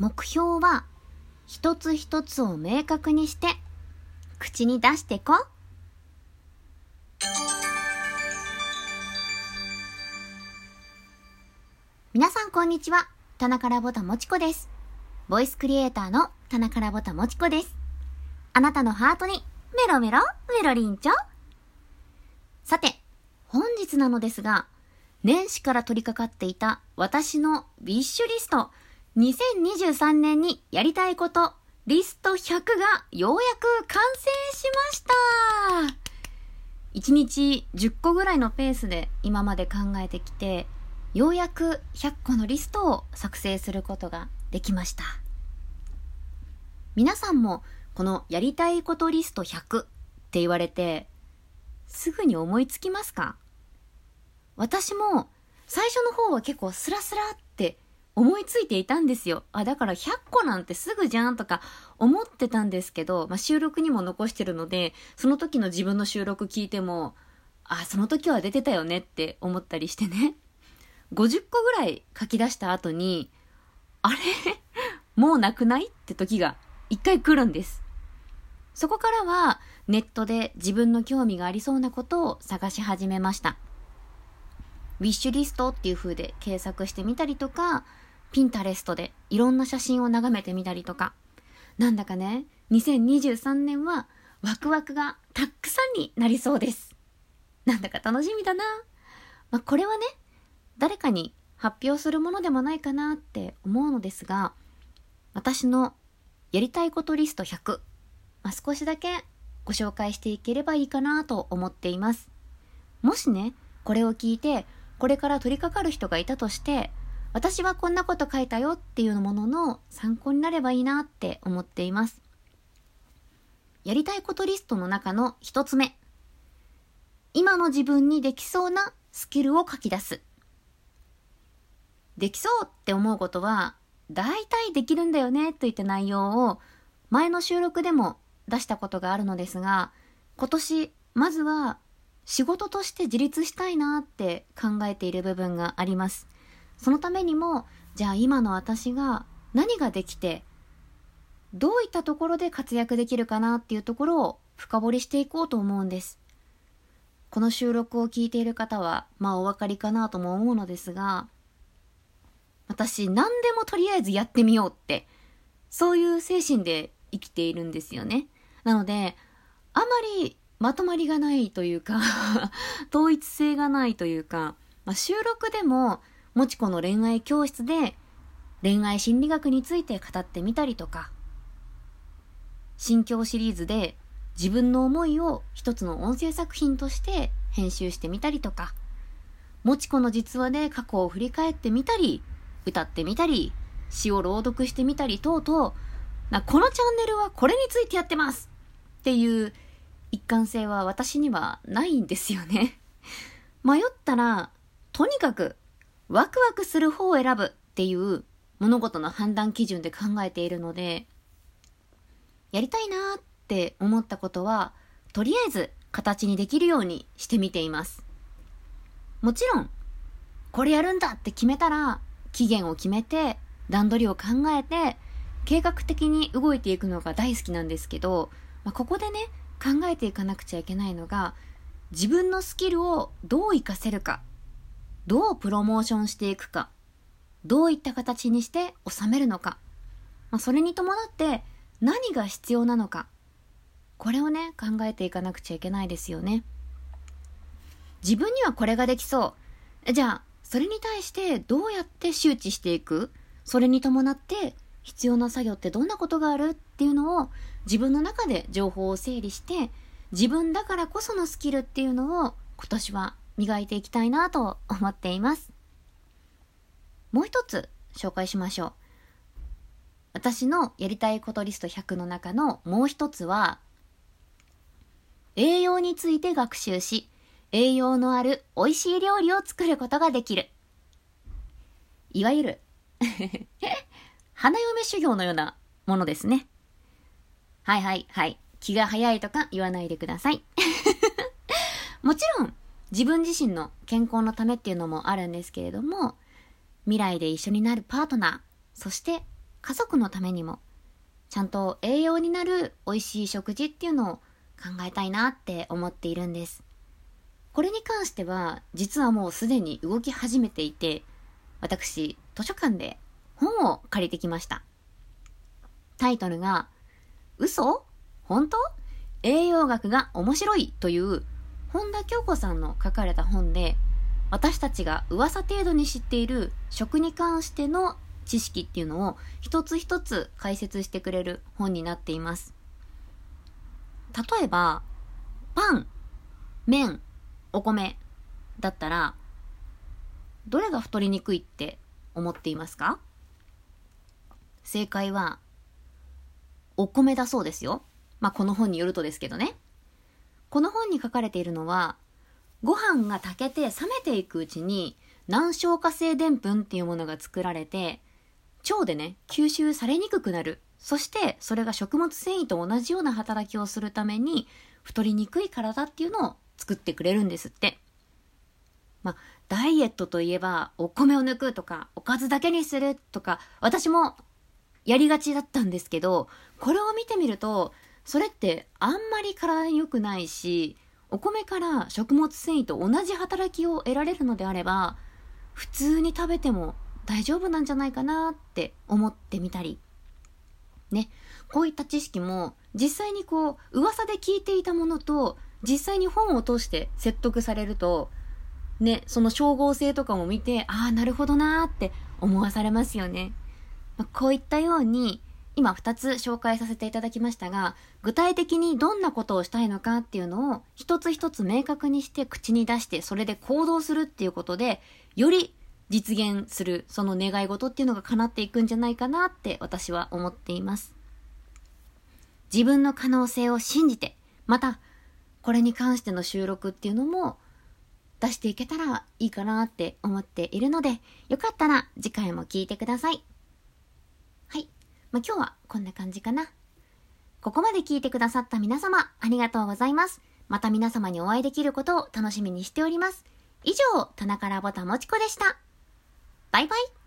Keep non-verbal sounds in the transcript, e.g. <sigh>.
目標は一つ一つを明確にして口に出してこ。皆さんこんにちは。田中らぼたもちこです。ボイスクリエイターの田中らぼたもちこです。あなたのハートにメロメロメロリンチョ。さて、本日なのですが、年始から取り掛かっていた私のビッシュリスト2023年にやりたいことリスト100がようやく完成しました。1日10個ぐらいのペースで今まで考えてきてようやく100個のリストを作成することができました。皆さんもこのやりたいことリスト100って言われてすぐに思いつきますか？私も最初の方は結構スラスラって思いついていたんですよ。あ、だから100個なんてすぐじゃんとか思ってたんですけど、まあ、収録にも残してるので、その時の自分の収録聞いても、あ、その時は出てたよねって思ったりしてね。50個ぐらい書き出した後に、あれ？もうなくない？って時が一回来るんです。そこからはネットで自分の興味がありそうなことを探し始めました。ウィッシュリストっていう風で検索してみたりとか、ピンタレストでいろんな写真を眺めてみたりとか、なんだかね、2023年はワクワクがたくさんになりそうです。なんだか楽しみだな。まあ、これはね、誰かに発表するものでもないかなって思うのですが、私のやりたいことリスト100、まあ、少しだけご紹介していければいいかなと思っています。もしね、これを聞いてこれから取り掛かる人がいたとして、私はこんなこと書いたよっていうものの参考になればいいなって思っています。やりたいことリストの中の一つ目。今の自分にできそうなスキルを書き出す。できそうって思うことは、大体できるんだよねといった内容を前の収録でも出したことがあるのですが、今年、まずは仕事として自立したいなって考えている部分があります。そのためにも、じゃあ今の私が何ができて、どういったところで活躍できるかなっていうところを深掘りしていこうと思うんです。この収録を聞いている方は、まあお分かりかなとも思うのですが、私何でもとりあえずやってみようって、そういう精神で生きているんですよね。なので、あまりまとまりがないというか <laughs> 統一性がないというか、まあ、収録でも、もちこの恋愛教室で恋愛心理学について語ってみたりとか、心境シリーズで自分の思いを一つの音声作品として編集してみたりとか、もちこの実話で過去を振り返ってみたり、歌ってみたり、詩を朗読してみたり等々、なこのチャンネルはこれについてやってますっていう一貫性は私にはないんですよね。<laughs> 迷ったら、とにかくワクワクする方を選ぶっていう物事の判断基準で考えているので、やりたいなって思ったことは、とりあえず形にできるようにしてみています。もちろん、これやるんだって決めたら、期限を決めて、段取りを考えて、計画的に動いていくのが大好きなんですけど、まあ、ここでね、考えていかなくちゃいけないのが自分のスキルをどう活かせるかどうプロモーションしていくかどういった形にして収めるのか、まあ、それに伴って何が必要なのかこれをね考えていかなくちゃいけないですよね。自分にはこれができそう。じゃあそれに対してどうやって周知していく？それに伴って必要な作業ってどんなことがある？っていうのを自分の中で情報を整理して自分だからこそのスキルっていうのを今年は磨いていきたいなと思っています。もう一つ紹介しましょう。私のやりたいことリスト100の中のもう一つは、栄養について学習し、栄養のある美味しい料理を作ることができる。いわゆる <laughs> 花嫁修行のようなものですね。はいはいはい。気が早いとか言わないでください。<laughs> もちろん、自分自身の健康のためっていうのもあるんですけれども、未来で一緒になるパートナー、そして家族のためにも、ちゃんと栄養になる美味しい食事っていうのを考えたいなって思っているんです。これに関しては、実はもうすでに動き始めていて、私、図書館で本を借りてきました。タイトルが、嘘？本当？栄養学が面白いという本田京子さんの書かれた本で、私たちが噂程度に知っている食に関しての知識っていうのを一つ一つ解説してくれる本になっています。例えば、パン、麺、お米だったら、どれが太りにくいって思っていますか？正解は、お米だそうですよ。まあ、この本によるとですけどね。この本に書かれているのは、ご飯が炊けて冷めていくうちに、難消化性でんぷんっていうものが作られて、腸でね、吸収されにくくなる。そして、それが食物繊維と同じような働きをするために、太りにくい体っていうのを作ってくれるんですって。まあ、ダイエットといえば、お米を抜くとか、おかずだけにするとか、私もやりがちだったんですけど、これを見てみると、それってあんまり体に良くないし、お米から食物繊維と同じ働きを得られるのであれば、普通に食べても大丈夫なんじゃないかなって思ってみたり。ね、こういった知識も実際にこう噂で聞いていたものと実際に本を通して説得されると、ね、その照合性とかも見て、ああ、なるほどなーって思わされますよね。まあ、こういったように、今2つ紹介させていただきましたが、具体的にどんなことをしたいのかっていうのを一つ一つ明確にして口に出してそれで行動するっていうことで、より実現するその願い事っていうのが叶っていくんじゃないかなって私は思っています。自分の可能性を信じて、またこれに関しての収録っていうのも出していけたらいいかなって思っているので、よかったら次回も聞いてくださ。い。まあ、今日はこんな感じかな。ここまで聞いてくださった皆様、ありがとうございます。また皆様にお会いできることを楽しみにしております。以上、田中らぼたもちこでした。バイバイ。